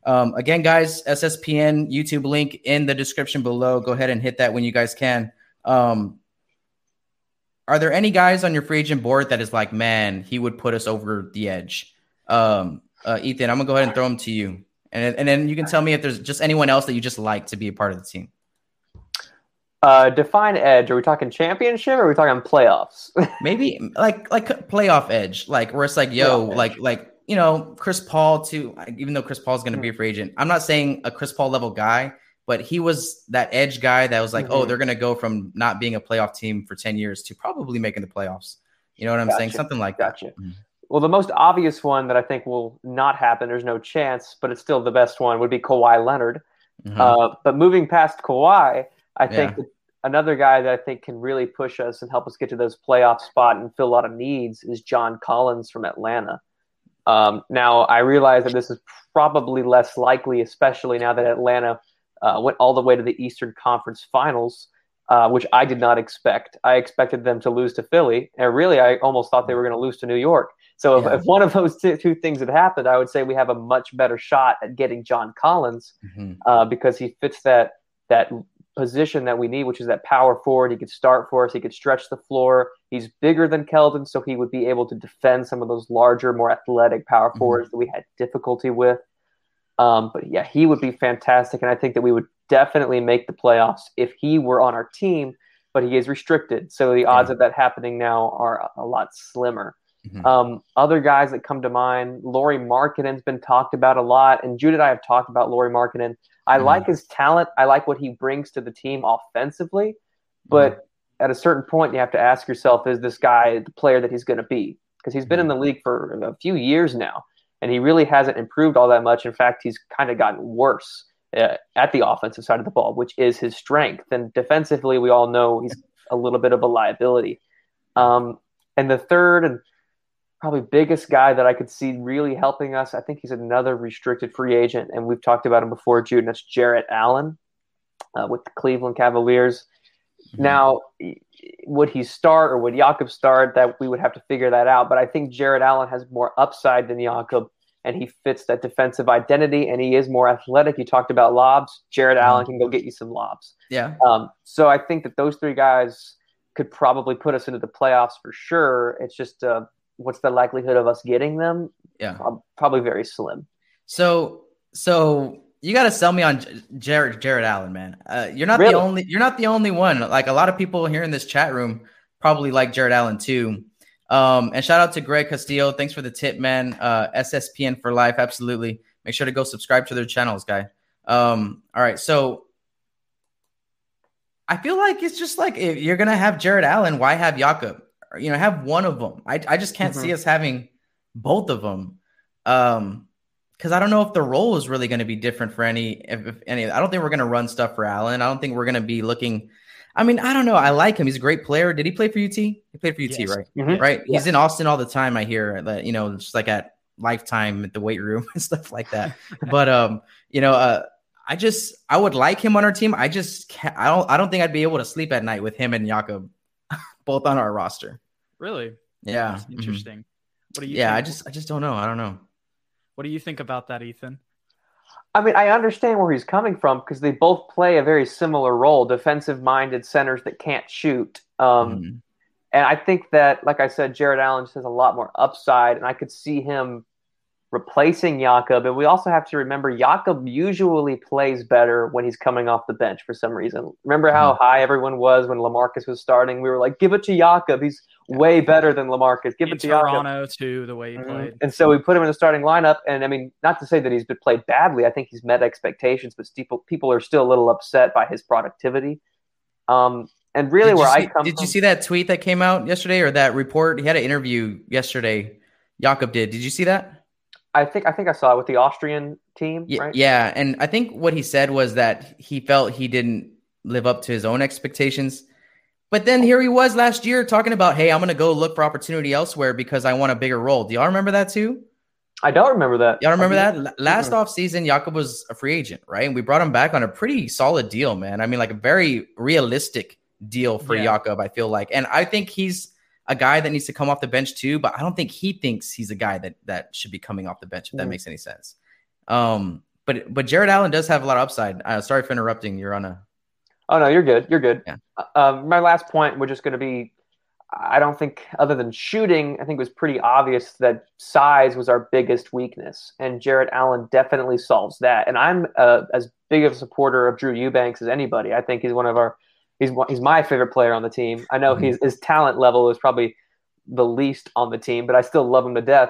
Um, again, guys, SSPN YouTube link in the description below. Go ahead and hit that when you guys can. Um, are there any guys on your free agent board that is like, man, he would put us over the edge? Um, uh, Ethan, I'm gonna go ahead and throw him to you, and and then you can tell me if there's just anyone else that you just like to be a part of the team. Uh, define edge. Are we talking championship or are we talking playoffs? Maybe like like playoff edge, like where it's like, yo, Playoff edge. like like you know, Chris Paul to even though Chris Paul's going to be a free agent. I'm not saying a Chris Paul level guy, but he was that edge guy that was like, oh, Mhm. they're going to go from not being a playoff team for 10 years to probably making the playoffs. You know what I'm saying? Something like Gotcha. that. Mhm. Well, the most obvious one that I think will not happen, there's no chance, but it's still the best one, would be Kawhi Leonard. Mhm. Uh, but moving past Kawhi, I think Yeah. Another guy that I think can really push us and help us get to those playoff spot and fill a lot of needs is John Collins from Atlanta. Um, now, I realize that this is probably less likely, especially now that Atlanta uh, went all the way to the Eastern Conference Finals, uh, which I did not expect. I expected them to lose to Philly, and really, I almost thought they were going to lose to New York. So, if, Yeah. if one of those two, two things had happened, I would say we have a much better shot at getting John Collins Mhm. uh, because he fits that that position that we need, which is that power forward. He could start for us. He could stretch the floor. He's bigger than Keldon, so he would be able to defend some of those larger, more athletic power Mhm. forwards that we had difficulty with. Um, but yeah, he would be fantastic, and I think that we would definitely make the playoffs if he were on our team. But he is restricted, so the odds of that happening now are a lot slimmer. Mhm. Um, other guys that come to mind, Lauri Markkanen's been talked about a lot, and Jude and I have talked about Lauri Markkanen. I Mhm. like his talent. I like what he brings to the team offensively, but at a certain point, you have to ask yourself: Is this guy the player that he's going to be? because he's been in the league for a few years now, and he really hasn't improved all that much. In fact, he's kind of gotten worse uh, at the offensive side of the ball, which is his strength. And defensively, we all know he's a little bit of a liability. Um, and the third and probably biggest guy that I could see really helping us, I think he's another restricted free agent, and we've talked about him before, Jude, and that's Jarrett Allen uh, with the Cleveland Cavaliers. Mm-hmm. Now, would he start or would Jakob start? That we would have to figure that out. But I think Jarrett Allen has more upside than Jakob, and he fits that defensive identity, and he is more athletic. You talked about lobs. Jarrett mm-hmm. Allen can go get you some lobs. Yeah. Um, so I think that those three guys could probably put us into the playoffs for sure. It's just uh, what's the likelihood of us getting them? Yeah, probably very slim. So, so you got to sell me on Jarrett Jarrett Allen, man. Uh, you're not really? the only. You're not the only one. Like a lot of people here in this chat room probably like Jarrett Allen too. Um, and shout out to Greg Castillo. Thanks for the tip, man. Uh, SSPN for life. Absolutely. Make sure to go subscribe to their channels, guy. Um, all right. So I feel like it's just like if you're gonna have Jarrett Allen, why have Jakob? You know, have one of them. I, I just can't mm-hmm. see us having both of them. Um, because I don't know if the role is really going to be different for any, if, if any. I don't think we're going to run stuff for Allen. I don't think we're going to be looking. I mean, I don't know. I like him. He's a great player. Did he play for UT? He played for UT, yes. right? Mm-hmm. Right. Yeah. He's in Austin all the time. I hear that. You know, just like at Lifetime at the weight room and stuff like that. but um, you know, uh, I just I would like him on our team. I just can't. I don't. I don't think I'd be able to sleep at night with him and Jakob both on our roster. Really? Yeah. That's mm-hmm. interesting. Mm-hmm. What do you? Yeah, think? I just I just don't know. I don't know. What do you think about that, Ethan? I mean, I understand where he's coming from because they both play a very similar role, defensive-minded centers that can't shoot. Um, mm-hmm. And I think that, like I said, Jarrett Allen just has a lot more upside, and I could see him replacing Jakob. And we also have to remember Jakob usually plays better when he's coming off the bench for some reason. Remember how mm-hmm. high everyone was when Lamarcus was starting? We were like, give it to Jakob. He's yeah. way better than Lamarcus. Give in it to Toronto Jakob. too, the way he mm-hmm. played. And so we put him in the starting lineup. And I mean, not to say that he's been played badly. I think he's met expectations, but people people are still a little upset by his productivity. Um, and really, did where see, I come did from, you see that tweet that came out yesterday or that report? He had an interview yesterday. Jakob did. Did you see that? I think I think I saw it with the Austrian team. Yeah, right? yeah, and I think what he said was that he felt he didn't live up to his own expectations. But then here he was last year talking about, "Hey, I'm going to go look for opportunity elsewhere because I want a bigger role." Do y'all remember that too? I don't remember that. Y'all remember that? Last mm-hmm. off season, Jakob was a free agent, right? And we brought him back on a pretty solid deal, man. I mean, like a very realistic deal for yeah. Jakob, I feel like. And I think he's a guy that needs to come off the bench too, but I don't think he thinks he's a guy that that should be coming off the bench. If mm. that makes any sense. Um, but but Jarrett Allen does have a lot of upside. Uh, sorry for interrupting. You're on a. Oh no, you're good. You're good. Yeah. Uh, um, my last point was just going to be, I don't think other than shooting, I think it was pretty obvious that size was our biggest weakness, and Jarrett Allen definitely solves that. And I'm uh, as big of a supporter of Drew Eubanks as anybody. I think he's one of our he's he's my favorite player on the team. I know mm-hmm. his his talent level is probably the least on the team, but I still love him to death.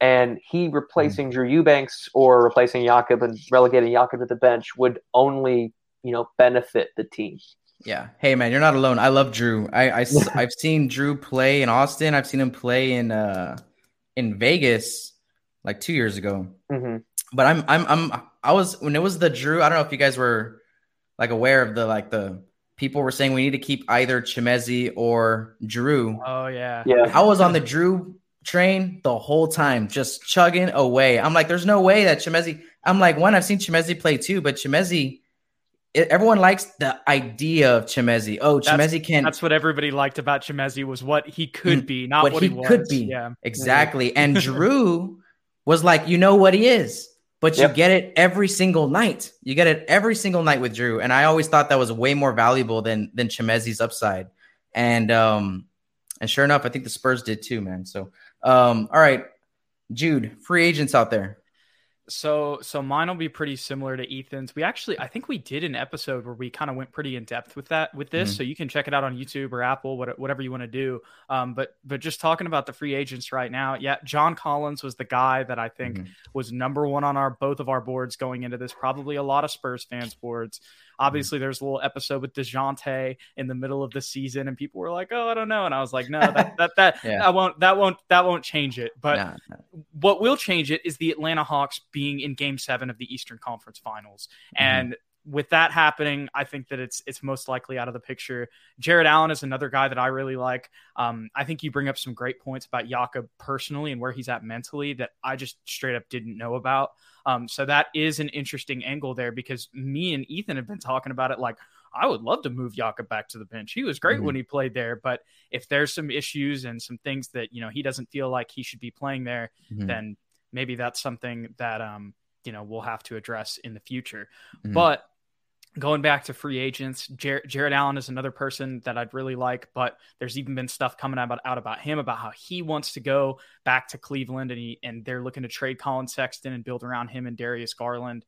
And he replacing. Drew Eubanks or replacing Jakob and relegating Jakob to the bench would only you know benefit the team. Yeah. Hey man, you're not alone. I love Drew. I, I I've seen Drew play in Austin. I've seen him play in uh in Vegas like two years ago. Mm-hmm. But I'm I'm I'm I was when it was the Drew. I don't know if you guys were like aware of the like the people were saying we need to keep either Chimezie or Drew. Oh yeah. Yeah. I was on the Drew train the whole time, just chugging away. I'm like, there's no way that Chimezie. I'm like, one, I've seen Chimezie play too, but Chimezie, everyone likes the idea of Chimezie. Oh, Chimezie can. That's what everybody liked about Chimezie was what he could mm, be, not what, what he, he could be. Yeah, exactly. And Drew was like, you know what he is but yep. you get it every single night. You get it every single night with Drew, and I always thought that was way more valuable than than Chimezie's upside. And um, and sure enough, I think the Spurs did too, man. So um, all right, Jude, free agents out there. So so mine will be pretty similar to Ethan's. We actually I think we did an episode where we kind of went pretty in depth with that with this. Mhm. So you can check it out on YouTube or Apple, what- whatever you want to do. Um, but but just talking about the free agents right now, yeah, John Collins was the guy that I think Mhm. was number one on our both of our boards going into this. Probably a lot of Spurs fans boards. Obviously, there's a little episode with Dejounte in the middle of the season, and people were like, "Oh, I don't know," and I was like, "No, that that that Yeah. that won't that won't that won't change it." But what will change it is the Atlanta Hawks being in game seven of the Eastern Conference finals. Mhm. And with that happening, I think that it's it's most likely out of the picture. Jarrett Allen is another guy that I really like. Um, I think you bring up some great points about Jakob personally and where he's at mentally that I just straight up didn't know about. Um, so that is an interesting angle there because me and Ethan have been talking about it like I would love to move Jakob back to the bench. He was great Mhm. when he played there, but if there's some issues and some things that you know he doesn't feel like he should be playing there, Mhm. then maybe that's something that um you know we'll have to address in the future. Mhm. But going back to free agents, Jer- Jarrett Allen is another person that I'd really like. But there's even been stuff coming out about, out about him about how he wants to go back to Cleveland, and he and they're looking to trade Collin Sexton and build around him and Darius Garland.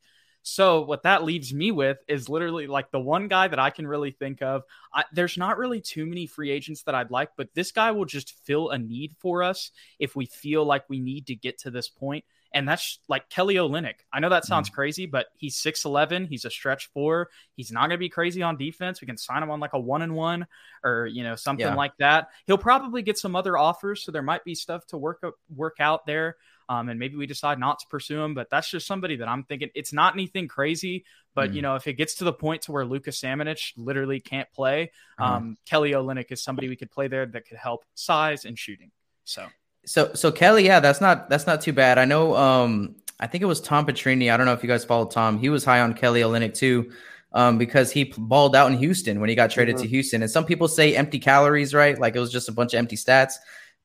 So what that leaves me with is literally like the one guy that I can really think of. I, there's not really too many free agents that I'd like, but this guy will just fill a need for us if we feel like we need to get to this point. And that's like Kelly Olynyk. I know that hmm. sounds crazy, but he's 6'11. He's a stretch four. He's not going to be crazy on defense. We can sign him on like a one and one or, you know, something Yeah. like that. He'll probably get some other offers. So there might be stuff to work, work out there. Um, and maybe we decide not to pursue him, but that's just somebody that I'm thinking it's not anything crazy. But Mhm. you know, if it gets to the point to where Lucas Samanic literally can't play, Uh-huh. um, Kelly Olynyk is somebody we could play there that could help size and shooting. So So so Kelly, yeah, that's not that's not too bad. I know um I think it was Tom Petrini. I don't know if you guys followed Tom. He was high on Kelly Olynyk too. Um, because he balled out in Houston when he got traded to Houston. And some people say empty calories, right? Like it was just a bunch of empty stats.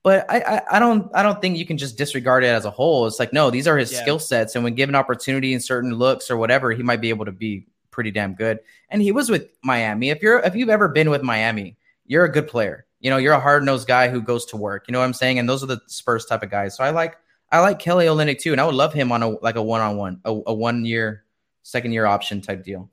But I, I, I don't I don't think you can just disregard it as a whole. It's like, no, these are his Yeah. skill sets. And when given opportunity and certain looks or whatever, he might be able to be pretty damn good. And he was with Miami. If you're if you've ever been with Miami, you're a good player. You know, you're a hard nosed guy who goes to work. You know what I'm saying? And those are the Spurs type of guys. So I like I like Kelly Olynyk too, and I would love him on a like a one on one, a a one year, second year option type deal.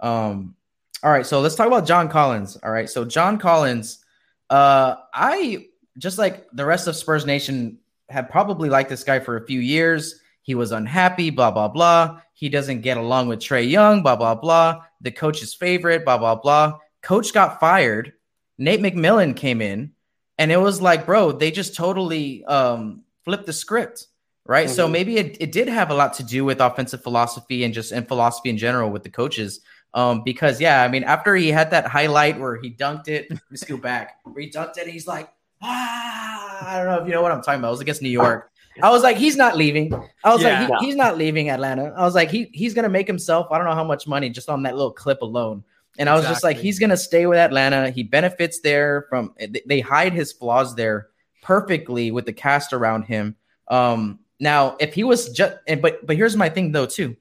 Um, all right, so let's talk about John Collins. All right, so John Collins, uh, I just like the rest of Spurs Nation had probably liked this guy for a few years. He was unhappy, blah blah blah. He doesn't get along with Trae Young, blah blah blah. The coach's favorite, blah blah blah. Coach got fired. Nate McMillan came in, and it was like, bro, they just totally um, flipped the script, right? So Mhm. maybe it, it did have a lot to do with offensive philosophy and just and philosophy in general with the coaches. Um, because yeah, I mean, after he had that highlight where he dunked it, let's go back, where he dunked it, and he's like, ah, I don't know if you know what I'm talking about. It was against New York. I was like, he's not leaving. I was Yeah. like, he, he's not leaving Atlanta. I was like, he he's gonna make himself. I don't know how much money just on that little clip alone. And I was just like, he's gonna stay with Atlanta. He benefits there from. they- They hide his flaws there perfectly with the cast around him. Um, now, if he was just, but but here's my thing though too.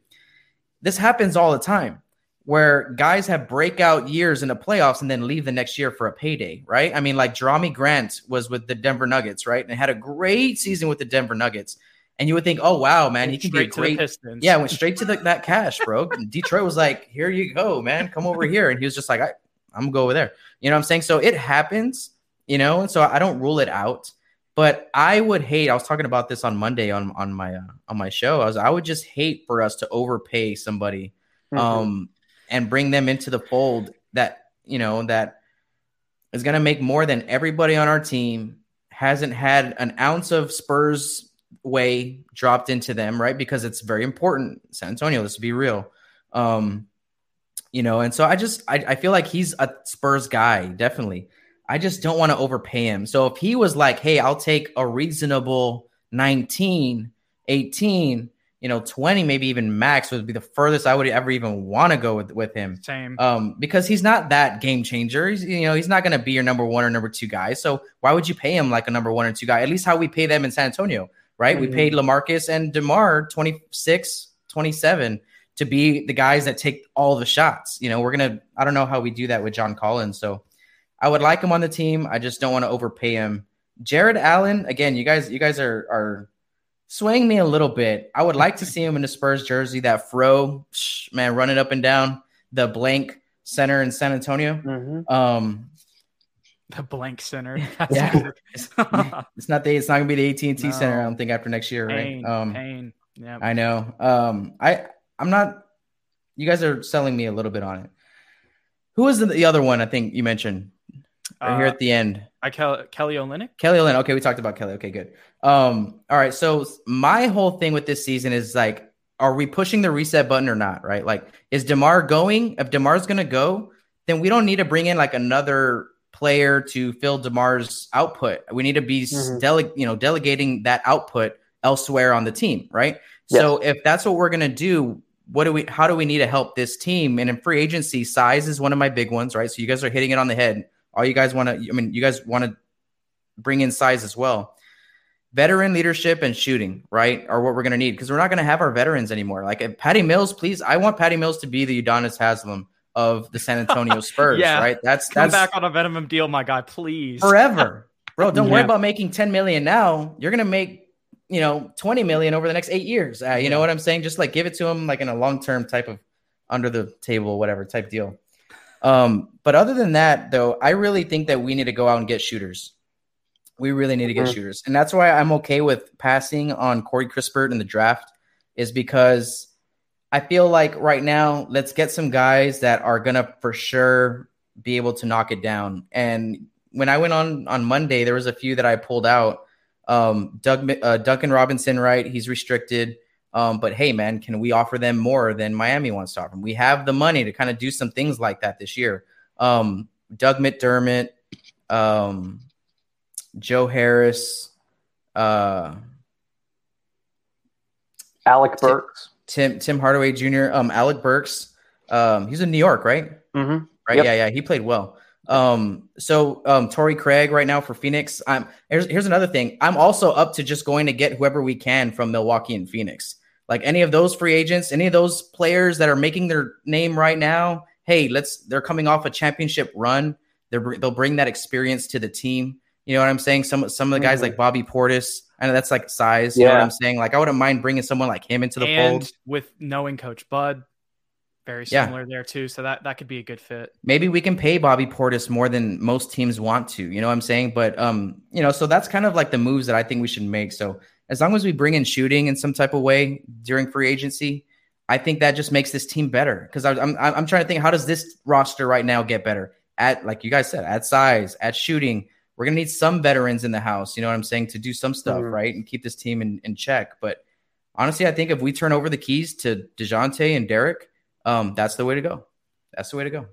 This happens all the time where guys have breakout years in the playoffs and then leave the next year for a payday, right? I mean, like Jerami Grant was with the Denver Nuggets, right? And had a great season with the Denver Nuggets. And you would think, oh wow, man, he can be a Straight to the great yeah, went straight to the, that cash, bro. Detroit was like, "Here you go, man. Come over here." And he was just like, I, "I'm gonna go over there." You know what I'm saying? So it happens, you know. And so I don't rule it out. But I would hate. I was talking about this on Monday on on my uh, on my show. I was I would just hate for us to overpay somebody, Mhm. um, and bring them into the fold that you know that is gonna make more than everybody on our team hasn't had an ounce of Spurs way dropped into them, right? Because it's very important. San Antonio, let's be real. Um, you know, and so I just I, I feel like he's a Spurs guy, definitely. I just don't want to overpay him. So if he was like, hey, I'll take a reasonable 19, 18, you know, 20, maybe even max would be the furthest I would ever even want to go with, with him Same. um, because he's not that game changer. He's, you know, he's not going to be your number one or number two guy. So why would you pay him like a number one or two guy? At least how we pay them in San Antonio, right? We Mhm. paid Lamarcus and DeMar 26, 27 to be the guys that take all the shots. You know, we're going to, I don't know how we do that with John Collins. So I would like him on the team. I just don't want to overpay him. Jarrett Allen, again, you guys, you guys are, are swaying me a little bit. I would like to see him in the Spurs jersey, that fro, psh, man, running up and down the blank center in San Antonio. Mhm. Um, The blank center. Yeah. it's, it's not the it's not gonna be the AT and T No. Center. I don't think after next year, pain, right? Um, pain. Yeah. I know. Um, I I'm not. You guys are selling me a little bit on it. Who was the, the other one? I think you mentioned right here Uh, at the end. I Kel- Kelly Olynyk. Kelly Olynyk. Okay, we talked about Kelly. Okay, good. Um, all right. So my whole thing with this season is like, are we pushing the reset button or not? Right? Like, is Demar going? If Demar's gonna go, then we don't need to bring in like another player to fill Demar's output. We need to be Mhm. dele- you know, delegating that output elsewhere on the team, right? So if that's what we're gonna do, what do we? How do we need to help this team? And in free agency, size is one of my big ones, right? So you guys are hitting it on the head. All you guys want to, I mean, you guys want to bring in size as well. Veteran leadership and shooting, right, are what we're going to need because we're not going to have our veterans anymore. Like if Patty Mills, please, I want Patty Mills to be the Udonis Haslem of the San Antonio Spurs, Yeah. right? That's Come that's back on a minimum deal, my guy, please. forever, bro. Don't worry about making 10 million now. You're going to make, you know, 20 million over the next eight years. Uh, you know what I'm saying? Just like give it to him like in a long term type of under the table, whatever type deal. Um, but other than that, though, I really think that we need to go out and get shooters. We really need to get Mhm. shooters, and that's why I'm okay with passing on Corey Kispert in the draft, is because I feel like right now, let's get some guys that are gonna for sure be able to knock it down. And when I went on on Monday, there was a few that I pulled out. Um, Doug uh, Duncan Robinson, right? He's restricted. Um, but hey, man, can we offer them more than Miami wants to offer? them? We have the money to kind of do some things like that this year. Um, Doug McDermott, um, Joe Harris, uh, Alec Burks. Tim Tim Hardaway Jr., um, Alec Burks. Um, he's in New York, right? Mm-hmm. Right? Yep. Yeah, yeah. He played well. Um, so um, Torrey Craig right now for Phoenix. I'm here's here's another thing. I'm also up to just going to get whoever we can from Milwaukee and Phoenix. Like any of those free agents, any of those players that are making their name right now. Hey, let's. They're coming off a championship run. They're they'll bring that experience to the team. You know what I'm saying? Some some of the guys Mhm. like Bobby Portis. I know that's like size. You know what Yeah. I'm saying? Like I wouldn't mind bringing someone like him into the and fold. with knowing Coach Bud, very Yeah. similar there too. So that that could be a good fit. maybe we can pay Bobby Portis more than most teams want to. You know what I'm saying? But um, you know, so that's kind of like the moves that I think we should make. So as long as we bring in shooting in some type of way during free agency, I think that just makes this team better. Because I'm I'm I'm trying to think how does this roster right now get better at like you guys said at size at shooting. We're gonna need some veterans in the house. You know what I'm saying to do some stuff Mhm. right and keep this team in, in check. But honestly, I think if we turn over the keys to Dejounte and Derek, um, that's the way to go. That's the way to go.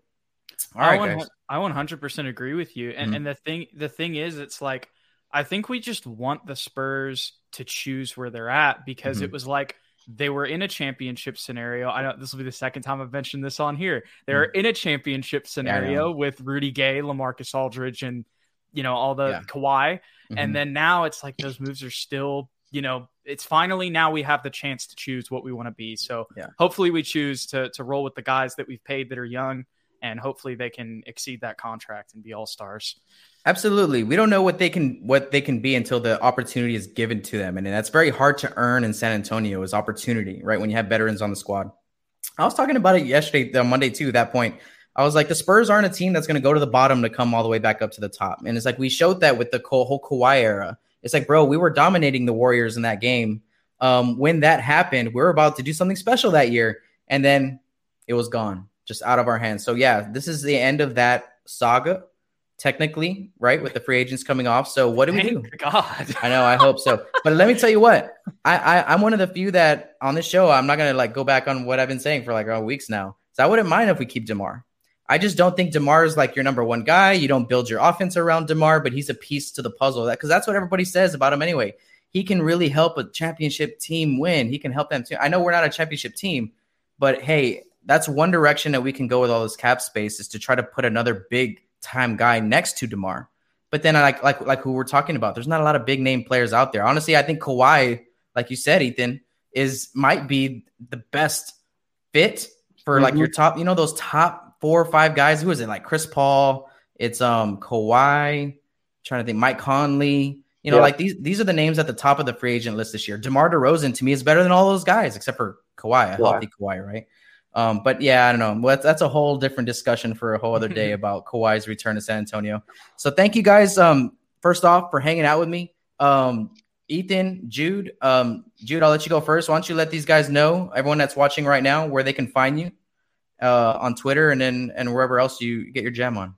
All I right, guys. I 100% agree with you. And Mhm. and the thing the thing is it's like I think we just want the Spurs to choose where they're at because Mhm. it was like they were in a championship scenario. I know this will be the second time I've mentioned this on here. They're in a championship scenario with Rudy Gay, LaMarcus Aldridge, and you know all the Yeah. Kawhi. Mhm. And then now it's like those moves are still, you know, it's finally now we have the chance to choose what we want to be. So Yeah. hopefully we choose to to roll with the guys that we've paid that are young, and hopefully they can exceed that contract and be all stars. Absolutely. We don't know what they can what they can be until the opportunity is given to them. And that's very hard to earn in San Antonio is opportunity, right? When you have veterans on the squad. I was talking about it yesterday, on Monday too, that point. I was like, the Spurs aren't a team that's going to go to the bottom to come all the way back up to the top. And it's like we showed that with the whole Kawhi era. It's like, bro, we were dominating the Warriors in that game. Um, when that happened, we were about to do something special that year, and then it was gone, just out of our hands. So yeah, this is the end of that saga, technically, right? With the free agents coming off. So what do we do? God. I know. I hope so. But let me tell you what. I, I I'm one of the few that on this show I'm not gonna like go back on what I've been saying for like oh, weeks now. So I wouldn't mind if we keep Demar. I just don't think Demar is like your number one guy. You don't build your offense around Demar, but he's a piece to the puzzle. That because that's what everybody says about him anyway. He can really help a championship team win. He can help them too. I know we're not a championship team, but hey, that's one direction that we can go with all this cap space is to try to put another big time guy next to Demar. But then I like like like who we're talking about. There's not a lot of big name players out there. Honestly, I think Kawhi, like you said, Ethan, is might be the best fit for like Mhm. your top, you know, those top four or five guys. Who is it? Like Chris Paul, it's um Kawhi, trying to think, Mike Conley, You know, Yeah. like these these are the names at the top of the free agent list this year. DeMar DeRozan to me is better than all those guys, except for Kawhi, a Kawhi. healthy Kawhi, right? Um, but yeah, I don't know. Well, that's, that's a whole different discussion for a whole other day about Kawhi's return to San Antonio. So thank you guys. Um, first off, for hanging out with me. Um, Ethan, Jude, um, Jude, I'll let you go first. Why don't you let these guys know, everyone that's watching right now, where they can find you uh, on Twitter and then and wherever else you get your jam on.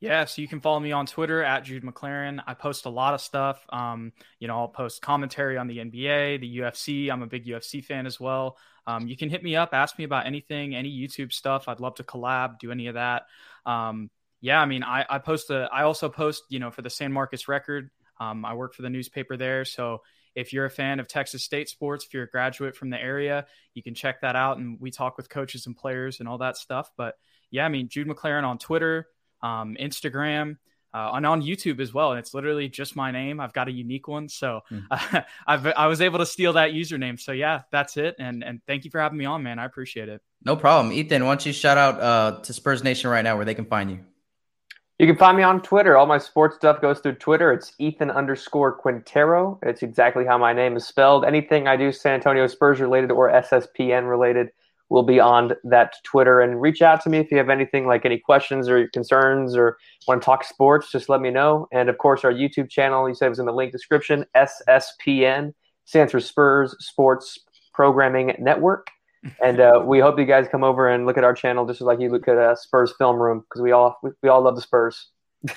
Yeah, so you can follow me on Twitter at Jude McLaren. I post a lot of stuff. Um, you know, I'll post commentary on the NBA, the UFC. I'm a big UFC fan as well. Um, you can hit me up, ask me about anything, any YouTube stuff. I'd love to collab, do any of that. Um, yeah, I mean, I, I post a, I also post, you know, for the San Marcos Record. Um, I work for the newspaper there, so if you're a fan of Texas State sports, if you're a graduate from the area, you can check that out. And we talk with coaches and players and all that stuff. But yeah, I mean, Jude McLaren on Twitter, um, Instagram, uh, and on YouTube as well. And it's literally just my name. I've got a unique one, so. I've I was able to steal that username. So yeah, that's it. And and thank you for having me on, man. I appreciate it. No problem. Ethan, why don't you shout out uh, to Spurs Nation right now where they can find you? You can find me on Twitter. All my sports stuff goes through Twitter. It's Ethan underscore Quintero. It's exactly how my name is spelled. Anything I do San Antonio Spurs related or SSPN related will be on that Twitter. And reach out to me if you have anything like any questions or concerns or want to talk sports, just let me know. And of course, our YouTube channel, you said it was in the link description, SSPN, stands for Spurs Sports Programming Network. And uh, we hope you guys come over and look at our channel just like you look at uh, Spurs Film Room because we all we, we all love the Spurs.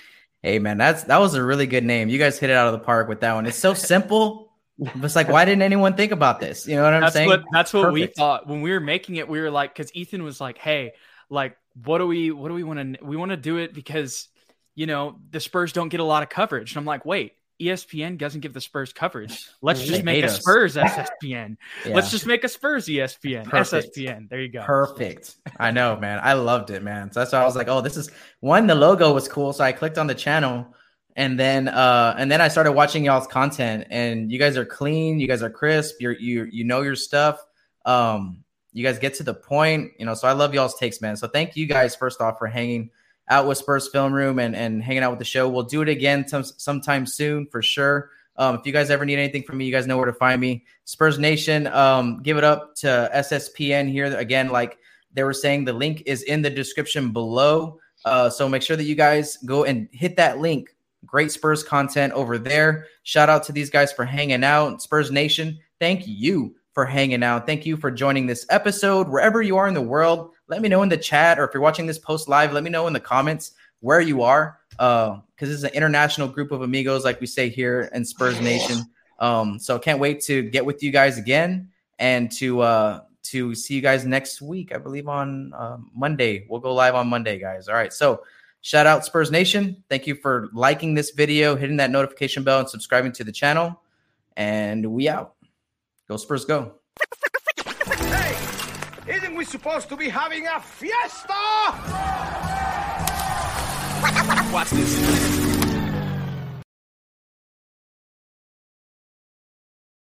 Hey man, that's that was a really good name. You guys hit it out of the park with that one. It's so simple. It's like, why didn't anyone think about this? You know what I'm that's saying? what that's what we thought when we were making it. We were like, because Ethan was like, "Hey, like, what do we what do we want to we want to do it because you know the Spurs don't get a lot of coverage." And I'm like, "Wait, ESPN doesn't give the Spurs coverage. Let's They just make hate a us. Spurs SSPN. Yeah. Let's just make a Spurs ESPN Perfect. SSPN. There you go. Perfect. I know, man. I loved it, man. So that's why I was like, oh, this is one. The logo was cool, so I clicked on the channel, and then uh, and then I started watching y'all's content. And you guys are clean. You guys are crisp. You're you you know your stuff. Um, you guys get to the point. You know, so I love y'all's takes, man. So thank you guys first off for hanging out with Spurs Film Room and and hanging out with the show. We'll do it again some, sometime soon for sure. Um, if you guys ever need anything from me, you guys know where to find me. Spurs Nation, um, give it up to SSPN here again. Like they were saying, the link is in the description below. Uh, so make sure that you guys go and hit that link. Great Spurs content over there. Shout out to these guys for hanging out. Spurs Nation, thank you for hanging out. Thank you for joining this episode. Wherever you are in the world, let me know in the chat, or if you're watching this post live, let me know in the comments where you are. Because this is an international group of amigos, like we say here in Spurs Nation. Um, so can't wait to get with you guys again and to uh to see you guys next week. I believe on uh, Monday. We'll go live on Monday, guys. All right. So shout out Spurs Nation. Thank you for liking this video, hitting that notification bell, and subscribing to the channel. And we out. Go Spurs, go. Hey, isn't we supposed to be having a fiesta? Watch this.